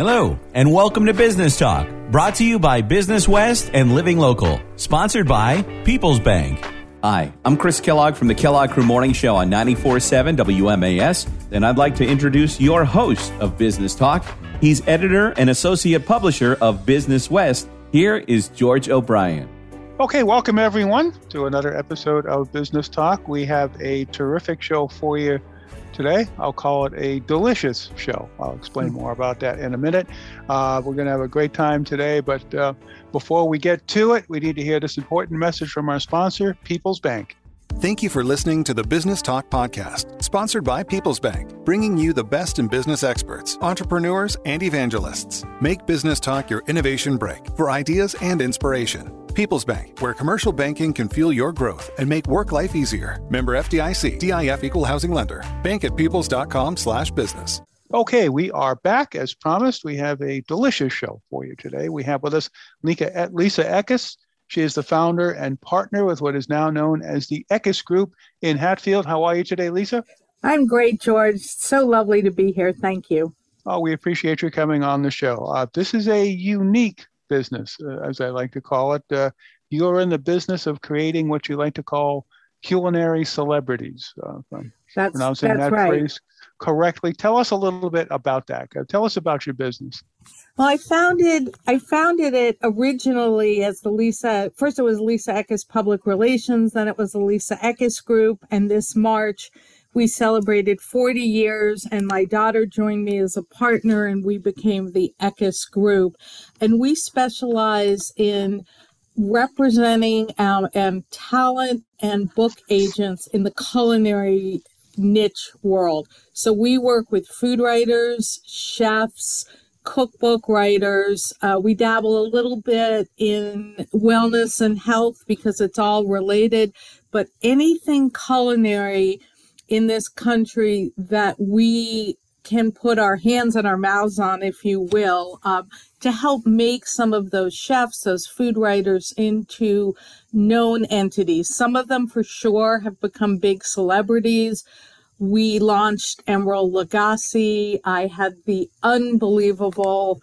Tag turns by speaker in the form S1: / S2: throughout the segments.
S1: Hello, and welcome to Business Talk, brought to you by Business West and Living Local, sponsored by People's Bank. Hi, I'm Chris Kellogg from the Kellogg Crew Morning Show on 94.7 WMAS, and I'd like to introduce your host of Business Talk. He's editor and associate publisher of Business West. Here is George O'Brien.
S2: Okay, welcome everyone to another episode of Business Talk. We have a terrific show for you today. I'll call it a delicious show. I'll explain hmm. more about that in a minute. Uh, we're going to have a great time today, but uh, before we get to it, we need to hear this important message from our sponsor, People's Bank.
S3: Thank you for listening to the Business Talk Podcast, sponsored by People's Bank, bringing you the best in business experts, entrepreneurs, and evangelists. Make Business Talk your innovation break for ideas and inspiration. People's Bank, where commercial banking can fuel your growth and make work life easier. Member FDIC, DIF equal housing lender. Bank at peoples.com slash business.
S2: Okay, we are back. As promised, we have a delicious show for you today. We have with us Lisa, Lisa Ekus. She is the founder and partner with what is now known as the Ekus Group in Hatfield. How are you today, Lisa?
S4: I'm great, George. So lovely to be here. Thank you.
S2: Oh, we appreciate you coming on the show. Uh, this is a unique business, uh, as I like to call it. Uh, you're in the business of creating what you like to call culinary celebrities. Uh,
S4: that's, pronouncing that's that right. phrase
S2: correctly. Tell us a little bit about that. Uh, tell us about your business.
S4: Well, I founded I founded it originally as the Lisa. First, it was Lisa Ekus Public Relations. Then it was the Lisa Ekus Group. And this March, we celebrated 40 years and my daughter joined me as a partner and we became the Ekus Group. And we specialize in representing um, um, talent and book agents in the culinary niche world. So we work with food writers, chefs, cookbook writers. Uh, we dabble a little bit in wellness and health because it's all related, but anything culinary in this country that we can put our hands and our mouths on, if you will, um, to help make some of those chefs, those food writers into known entities. Some of them for sure have become big celebrities. We launched Emeril Lagasse. I had the unbelievable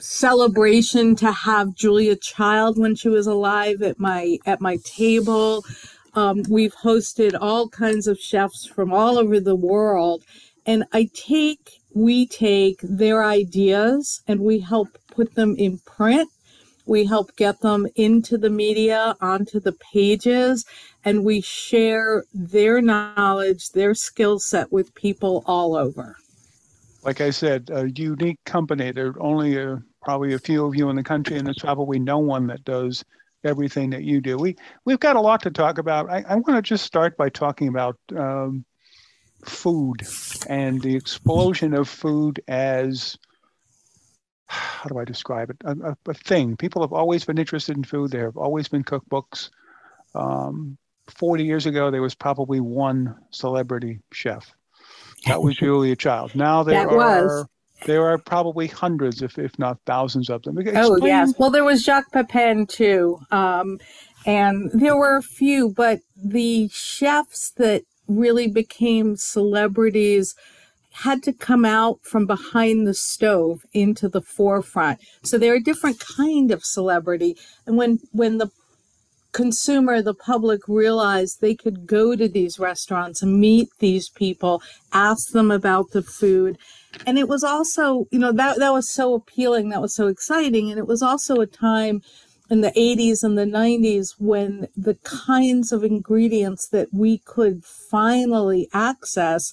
S4: celebration to have Julia Child when she was alive at my at my table. Um, we've hosted all kinds of chefs from all over the world. And I take, we take their ideas and we help put them in print. We help get them into the media, onto the pages, and we share their knowledge, their skill set with people all over.
S2: Like I said, a unique company. There are only a, probably a few of you in the country, and there's probably no one that does everything that you do. We we've got a lot to talk about. I, I want to just start by talking about um, food and the explosion of food as how do I describe it? A, a, a, thing. People have always been interested in food. There have always been cookbooks. Um, Forty years ago, there was probably one celebrity chef. That was Julia Child. Now there
S4: that
S2: are.
S4: Was
S2: there are probably hundreds, if, if not thousands of them.
S4: Oh, Explain. Oh, yes. Well, there was Jacques Pepin, too. Um, and there were a few, but the chefs that really became celebrities had to come out from behind the stove into the forefront. So they're a different kind of celebrity. And when, when the consumer, the public realized they could go to these restaurants and meet these people, ask them about the food, and it was also you know that that was so appealing that was so exciting. And it was also a time in the 80s and the 90s when the kinds of ingredients that we could finally access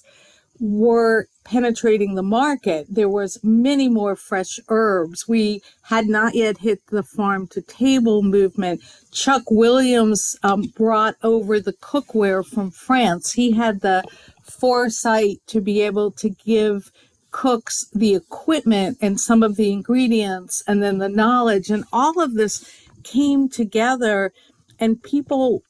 S4: were penetrating the market. There was many more fresh herbs. We had not yet hit the farm to table movement. Chuck williams um, brought over the cookware from france. He had the foresight to be able to give cooks the equipment and some of the ingredients and then the knowledge and all of this came together and people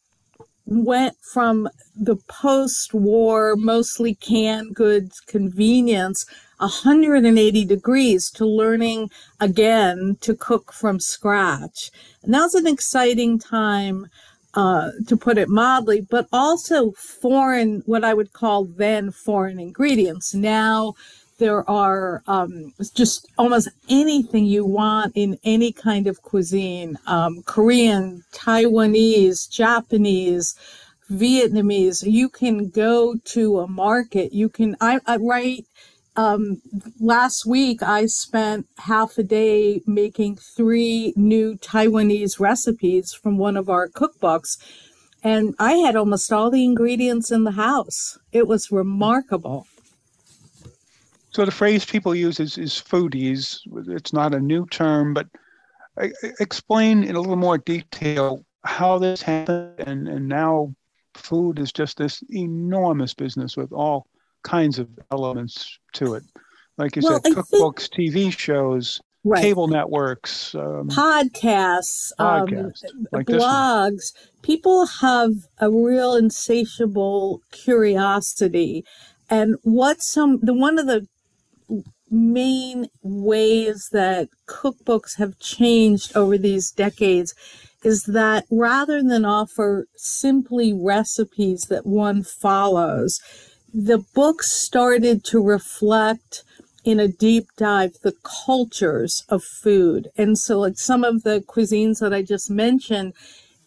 S4: went from the post-war mostly canned goods convenience 180 degrees to learning again to cook from scratch and that was an exciting time uh, to put it mildly, but also foreign, what I would call then foreign ingredients. Now there are um, just almost anything you want in any kind of cuisine um, Korean, Taiwanese, Japanese, Vietnamese. You can go to a market. You can, I, I. Um, last week, I spent half a day making three new Taiwanese recipes from one of our cookbooks. And I had almost all the ingredients in the house. It was remarkable.
S2: So the phrase people use is, is foodies. It's not a new term, but explain in a little more detail how this happened and, and now food is just this enormous business with all kinds of elements to it. Like you well, said, cookbooks, think, TV shows, right. cable networks,
S4: um, podcasts, podcasts um, like blogs. People have a real insatiable curiosity. And what's some the one of the main ways that cookbooks have changed over these decades is that rather than offer simply recipes that one follows, the books started to reflect in a deep dive the cultures of food. And so, like some of the cuisines that I just mentioned,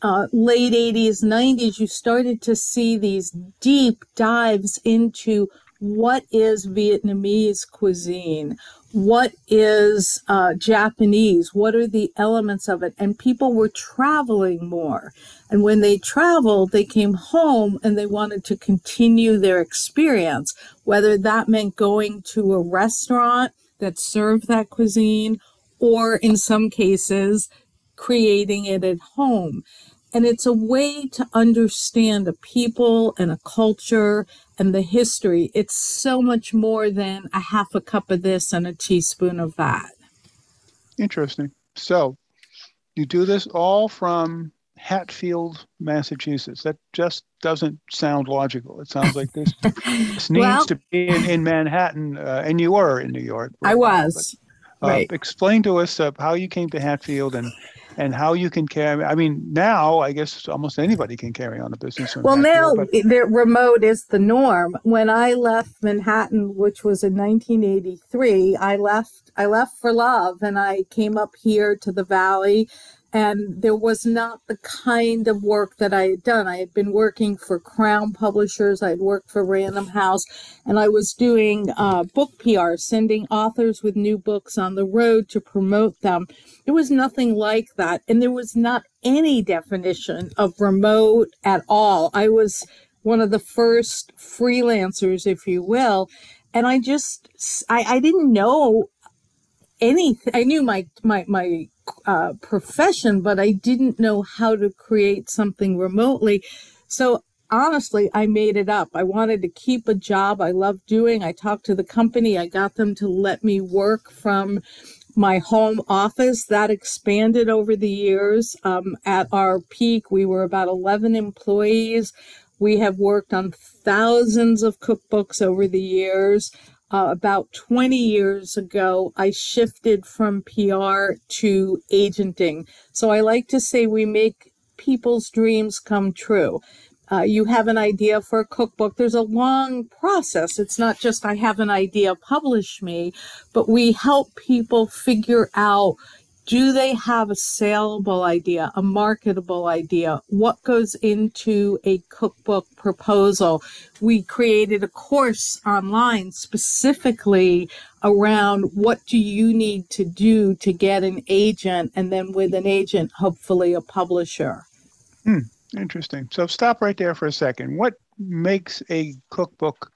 S4: uh, late 80s, 90s, you started to see these deep dives into what is Vietnamese cuisine? What is uh, Japanese? What are the elements of it? And people were traveling more. And when they traveled, they came home and they wanted to continue their experience, whether that meant going to a restaurant that served that cuisine or in some cases, creating it at home. And it's a way to understand a people and a culture and the history. It's so much more than a half a cup of this and a teaspoon of that.
S2: Interesting. So you do this all from Hatfield, Massachusetts. That just doesn't sound logical. It sounds like this, this needs well, to be in, in Manhattan, uh, and you were in New York.
S4: I was.
S2: But, uh, right. Explain to us uh, how you came to Hatfield and and how you can carry. I mean, now I guess almost anybody can carry on a business.
S4: Well, now the remote is the norm. When I left Manhattan, which was in 1983, I left. I left for love, and I came up here to the valley and there was not the kind of work that I had done. I had been working for Crown Publishers, I had worked for Random House, and I was doing uh, book PR, sending authors with new books on the road to promote them. There was nothing like that, and there was not any definition of remote at all. I was one of the first freelancers, if you will, and I just I, I didn't know anything. I knew my my my uh, profession, but I didn't know how to create something remotely. So honestly, I made it up. I wanted to keep a job I loved doing. I talked to the company. I got them to let me work from my home office. That expanded over the years. Um, at our peak, we were about 11 employees. We have worked on thousands of cookbooks over the years uh, about 20 years ago, I shifted from PR to agenting. So I like to say we make people's dreams come true. Uh, you have an idea for a cookbook. There's a long process. It's not just I have an idea, publish me, but we help people figure out do they have a saleable idea, a marketable idea? What goes into a cookbook proposal? We created a course online specifically around what do you need to do to get an agent and then with an agent, hopefully a publisher.
S2: Hmm, interesting. So stop right there for a second. What makes a cookbook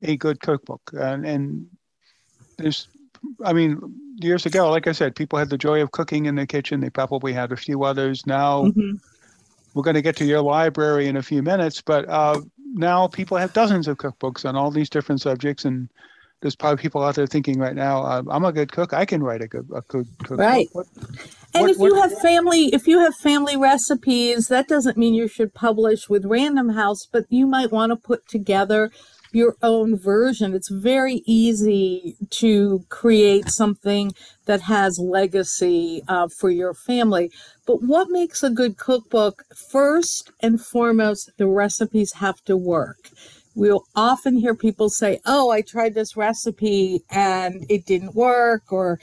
S2: a good cookbook? And, and there's I mean, years ago, like I said, people had the joy of cooking in the kitchen. They probably had a few others. Now, mm-hmm. we're going to get to your library in a few minutes, but uh, now people have dozens of cookbooks on all these different subjects, and there's probably people out there thinking right now, uh, "I'm a good cook. I can write a good a good cookbook."
S4: Right. What, and what, if you what, have family, if you have family recipes, that doesn't mean you should publish with Random House, but you might want to put together your own version. It's very easy to create something that has legacy uh, for your family. But what makes a good cookbook? First and foremost, the recipes have to work. we'll often hear people say, Oh, I tried this recipe and it didn't work, or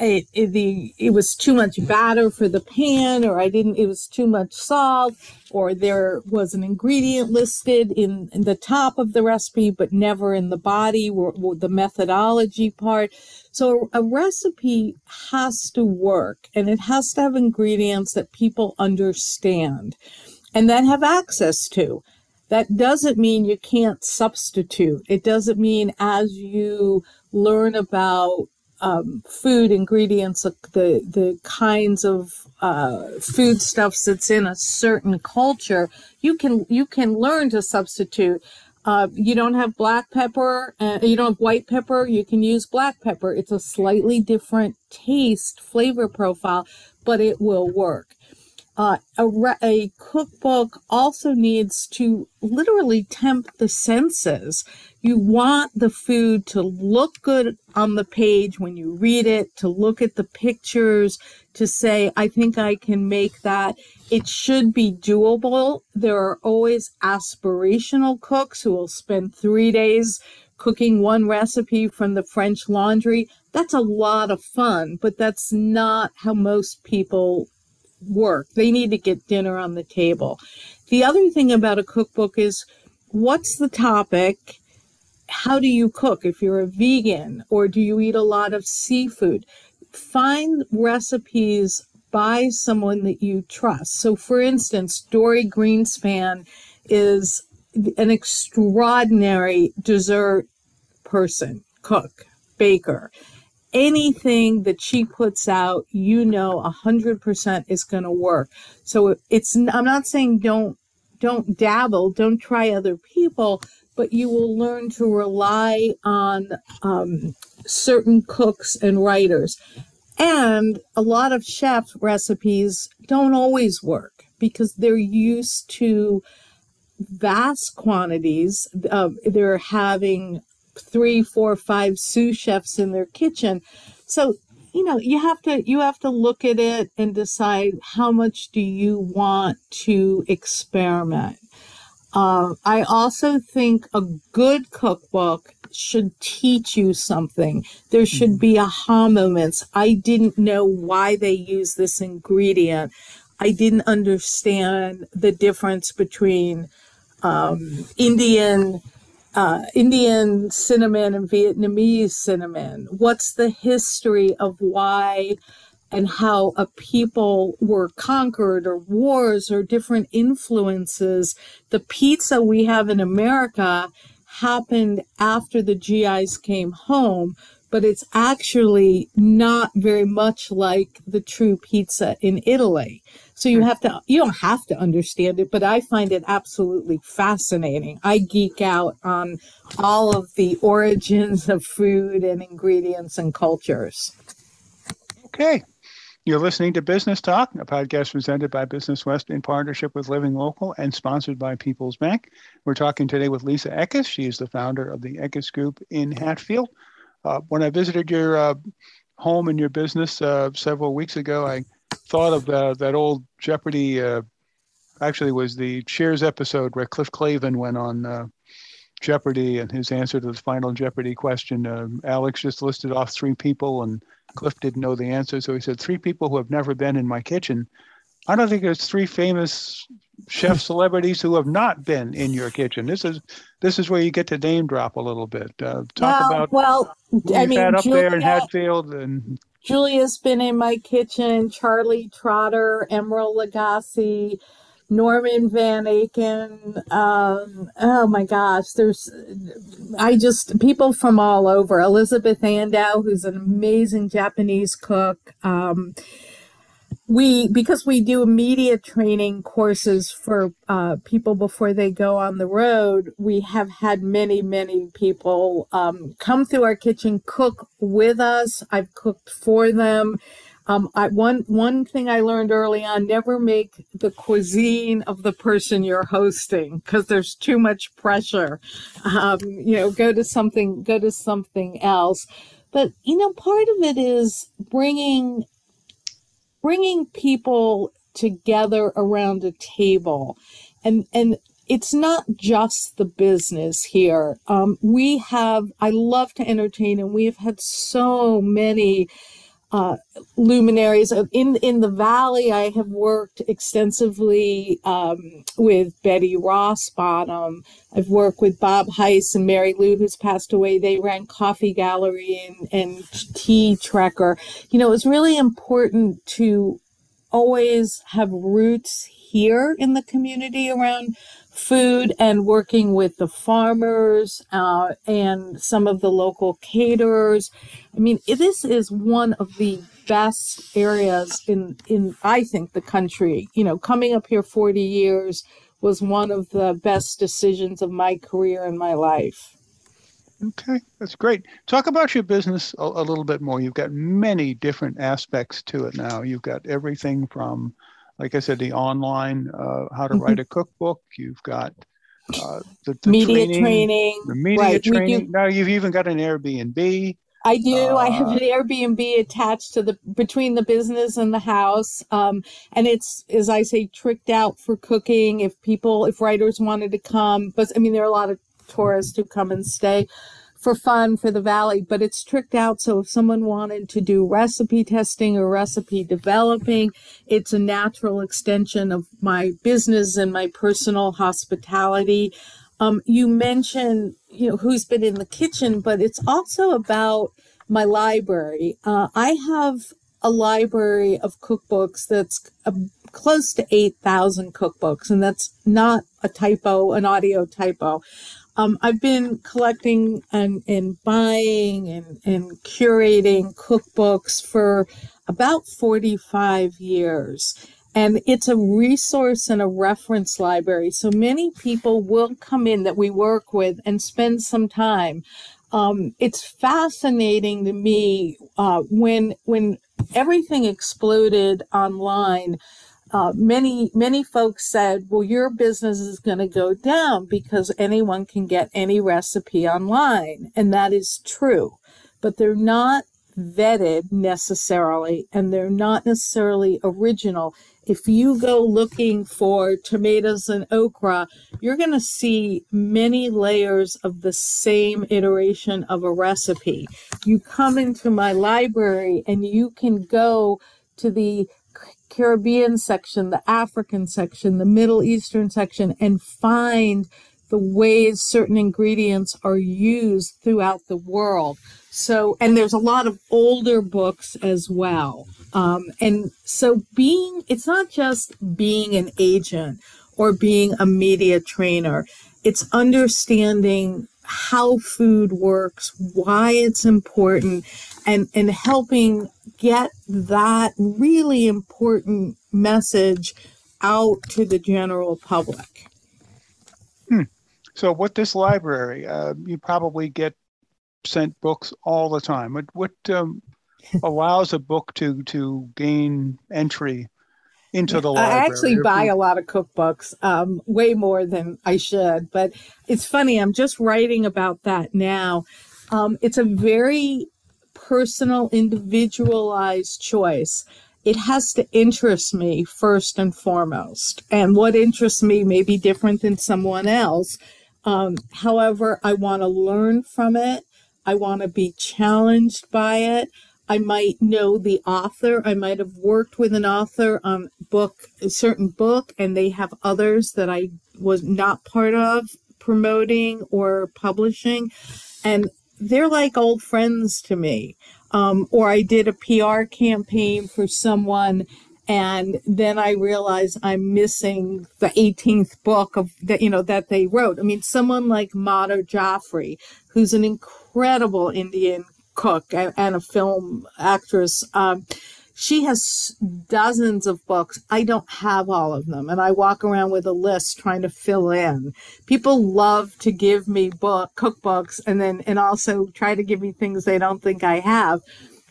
S4: it, it, the it was too much batter for the pan or i didn't it was too much salt or there was an ingredient listed in, in the top of the recipe but never in the body or, or the methodology part. So a, recipe has to work and it has to have ingredients that people understand and that have access to. That doesn't mean you can't substitute. It doesn't mean as you learn about um, food ingredients, the the kinds of uh, foodstuffs that's in a certain culture, you can you can learn to substitute. Uh, you don't have black pepper, uh, you don't have white pepper. You can use black pepper. It's a slightly different taste, flavor profile, but it will work. Uh, a, a cookbook also needs to literally tempt the senses you want the food to look good on the page when you read it, to look at the pictures, to say, I think I can make that. It should be doable. There are always aspirational cooks who will spend three days cooking one recipe from the French laundry. That's a lot of fun, but that's not how most people work. They need to get dinner on the table. The other thing about a cookbook is what's the topic? how do you cook if you're a vegan or do you eat a lot of seafood? Find recipes by someone that you trust. So, for instance, Dorie Greenspan is an extraordinary dessert person, cook, baker. Anything that she puts out, you know, a hundred percent is going to work. So it's, I'm not saying don't, don't dabble, don't try other people, but you will learn to rely on um, certain cooks and writers. And a lot of chef recipes don't always work because they're used to vast quantities. Uh, they're having three, four, five sous chefs in their kitchen. So, you know, you have to you have to look at it and decide how much do you want to experiment. Uh, I also think a good cookbook should teach you something. There should be aha moments. I didn't know why they use this ingredient. I didn't understand the difference between um, Indian uh, Indian cinnamon and Vietnamese cinnamon. What's the history of why and how a people were conquered or wars or different influences. The pizza we have in America happened after the GIs came home, but it's actually not very much like the true pizza in Italy. So you hmm. have to, you don't have to understand it, but I find it absolutely fascinating. I geek out on all of the origins of food and ingredients and cultures.
S2: Okay. You're listening to Business Talk, a podcast presented by Business West in partnership with Living Local and sponsored by People's Bank. We're talking today with Lisa Ekus. She is the founder of the Ekus Group in Hatfield. Uh, when I visited your uh, home and your business uh, several weeks ago, I thought of uh, that old Jeopardy. Uh, actually, was the Cheers episode where Cliff Clavin went on uh, Jeopardy and his answer to the final Jeopardy question. Alex just listed off three people and Cliff didn't know the answer, so he said three people who have never been in my kitchen. I don't think there's three famous chef celebrities who have not been in your kitchen. This is this is where you get to name drop a little bit. Uh, talk well, about
S4: well, I mean,
S2: had up
S4: Julia,
S2: there in Hatfield and
S4: Julia's been in my kitchen. Charlie Trotter, Emeril Lagasse, Norman Van Aken. Um, oh my gosh, there's, I just, people from all over. Elizabeth Andoh, who's an amazing Japanese cook. Um, we, because we do media training courses for uh, people before they go on the road, we have had many, many people um, come through our kitchen, cook with us. I've cooked for them. Um, I, one one thing I learned early on: never make the cuisine of the person you're hosting because there's too much pressure. Um, you know, go to something go to something else. But you know, part of it is bringing bringing people together around a table, and and it's not just the business here. Um, we have, I love to entertain, and we have had so many uh, luminaries in in the valley. I have worked extensively um, with Betty Rosbottom. I've worked with Bob Heiss and Mary Lou, who's passed away. They ran Coffee Gallery and, and Tea Trekker. You know, it was really important to always have roots here in the community around food and working with the farmers uh, and some of the local caterers. I mean, this is one of the best areas in in I think the country. You know, coming up here 40 years was one of the best decisions of my career and my life.
S2: Okay, that's great. Talk about your business a, a, little bit more. You've got many different aspects to it now. You've got everything from like I said, the online uh, how to mm-hmm. write a cookbook. You've got uh, the, the,
S4: media training, training,
S2: the media right. training. Now you've even got an Airbnb.
S4: I do. Uh, I have uh, an Airbnb attached to the between the business and the house, um, and it's as I say, tricked out for cooking. If people, if writers wanted to come, but I mean, there are a lot of tourists who come and stay for fun for the valley, but it's tricked out. So if someone wanted to do recipe testing or recipe developing, it's a natural extension of my business and my personal hospitality. Um, you mentioned, you know, who's been in the kitchen, but it's also about my library. Uh, I have a library of cookbooks that's uh, close to 8,000 cookbooks, and that's not a typo, an audio typo. Um, I've been collecting and, and buying and, and curating cookbooks for about 45 years. And it's a resource and a reference library. So many people will come in that we work with and spend some time. Um, it's fascinating to me uh, when when everything exploded online uh, many many folks said, "Well, your business is going to go down because anyone can get any recipe online," and that is true, but they're not vetted necessarily, and they're not necessarily original. If you go looking for tomatoes and okra, you're going to see many layers of the same iteration of a recipe. You come into my library and you can go to the Caribbean section, the African section, the Middle Eastern section, and find the ways certain ingredients are used throughout the world. So, and there's a lot of older books as well. Um, and so, being, it's not just being an agent or being a media trainer, it's understanding how food works, why it's important, and, and helping get that really important message out to the general public.
S2: Hmm. So, with this library, uh, you probably get sent books all the time. What, what um, allows a book to to gain entry into the library?
S4: I actually buy a lot of cookbooks, um, way more than I should. But it's funny. I'm just writing about that now. Um, it's a very personal, individualized choice, it has to interest me first and foremost. And what interests me may be different than someone else. Um, however, I want to learn from it. I want to be challenged by it. I might know the author. I might have worked with an author on book, a certain book, and they have others that I was not part of promoting or publishing. And they're like old friends to me. Um, or I did a PR campaign for someone and then I realized I'm missing the 18th book of that, you know, that they wrote. I mean, someone like Madhur Jaffrey, who's an incredible Indian cook and, and a film actress. Um, she has dozens of books. I don't have all of them. And I walk around with a list trying to fill in. People love to give me book cookbooks and then, and also try to give me things they don't think I have.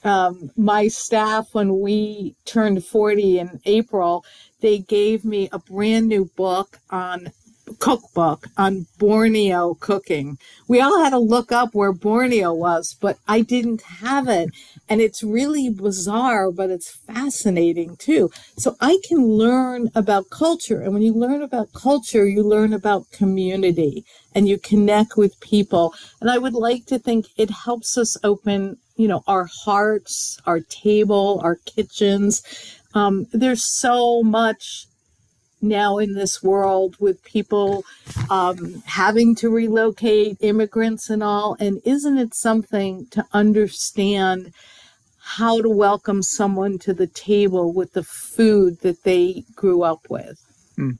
S4: Um, my staff, when we turned 40 in April, they gave me a brand new book on cookbook on Borneo cooking. We all had to look up where Borneo was, but I didn't have it. And it's really bizarre, but it's fascinating too. So I can learn about culture. And when you learn about culture, you learn about community and you connect with people. And I would like to think it helps us open, you know, our hearts, our table, our kitchens. Um, there's so much now in this world with people um, having to relocate, immigrants and all. And isn't it something to understand how to welcome someone to the table with the food that they grew up with?
S2: Hmm.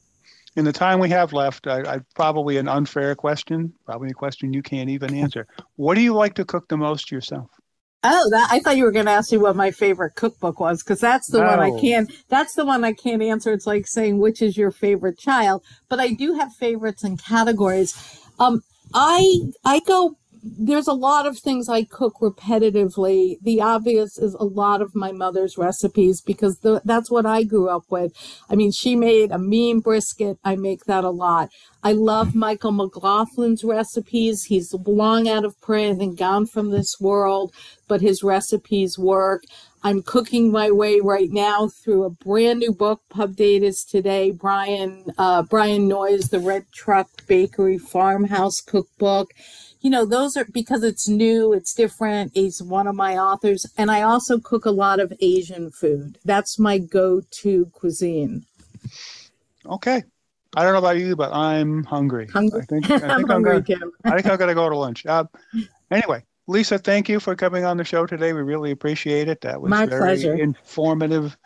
S2: In the time we have left, I, I probably an unfair question, probably a question you can't even answer. What do you like to cook the most yourself?
S4: Oh, that, I thought you were going to ask me what my favorite cookbook was because that's the no. one I can't. That's the one I can't answer. It's like saying which is your favorite child, but I do have favorites and categories. Um, I I go there's a lot of things I cook repetitively. The obvious is a lot of my mother's recipes because the, that's what I grew up with. I mean, she made a mean brisket. I make that a lot. I love Michael McLaughlin's recipes. He's long out of print and gone from this world, but his recipes work. I'm cooking my way right now through a brand new book. Pub date is today. Brian uh, Brian Noyes, the Red Truck Bakery Farmhouse Cookbook you know, those are because it's new, it's different. He's one of my authors. And I also cook a lot of Asian food. That's my go to cuisine.
S2: Okay. I don't know about you, but I'm hungry.
S4: Hungry.
S2: I think, I I'm,
S4: hungry
S2: gonna. I think I'm going to go to lunch. Uh, anyway, Lisa, thank you for coming on the show today. We really appreciate it. That was
S4: my
S2: very
S4: pleasure.
S2: informative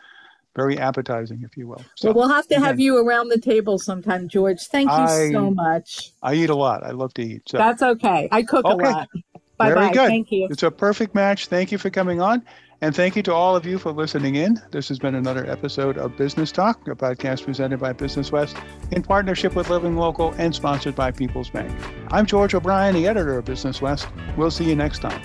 S2: very appetizing, if you will.
S4: So, well, we'll have to have you around the table sometime, George. Thank you
S2: I,
S4: so much.
S2: I eat a lot. I love to eat. So.
S4: That's okay. I cook okay. a lot. Bye
S2: Very
S4: bye.
S2: good.
S4: Thank you.
S2: It's a perfect match. Thank you for coming on. And thank you to all of you for listening in. This has been another episode of Business Talk, a podcast presented by Business West in partnership with Living Local and sponsored by People's Bank. I'm George O'Brien, the editor of Business West. We'll see you next time.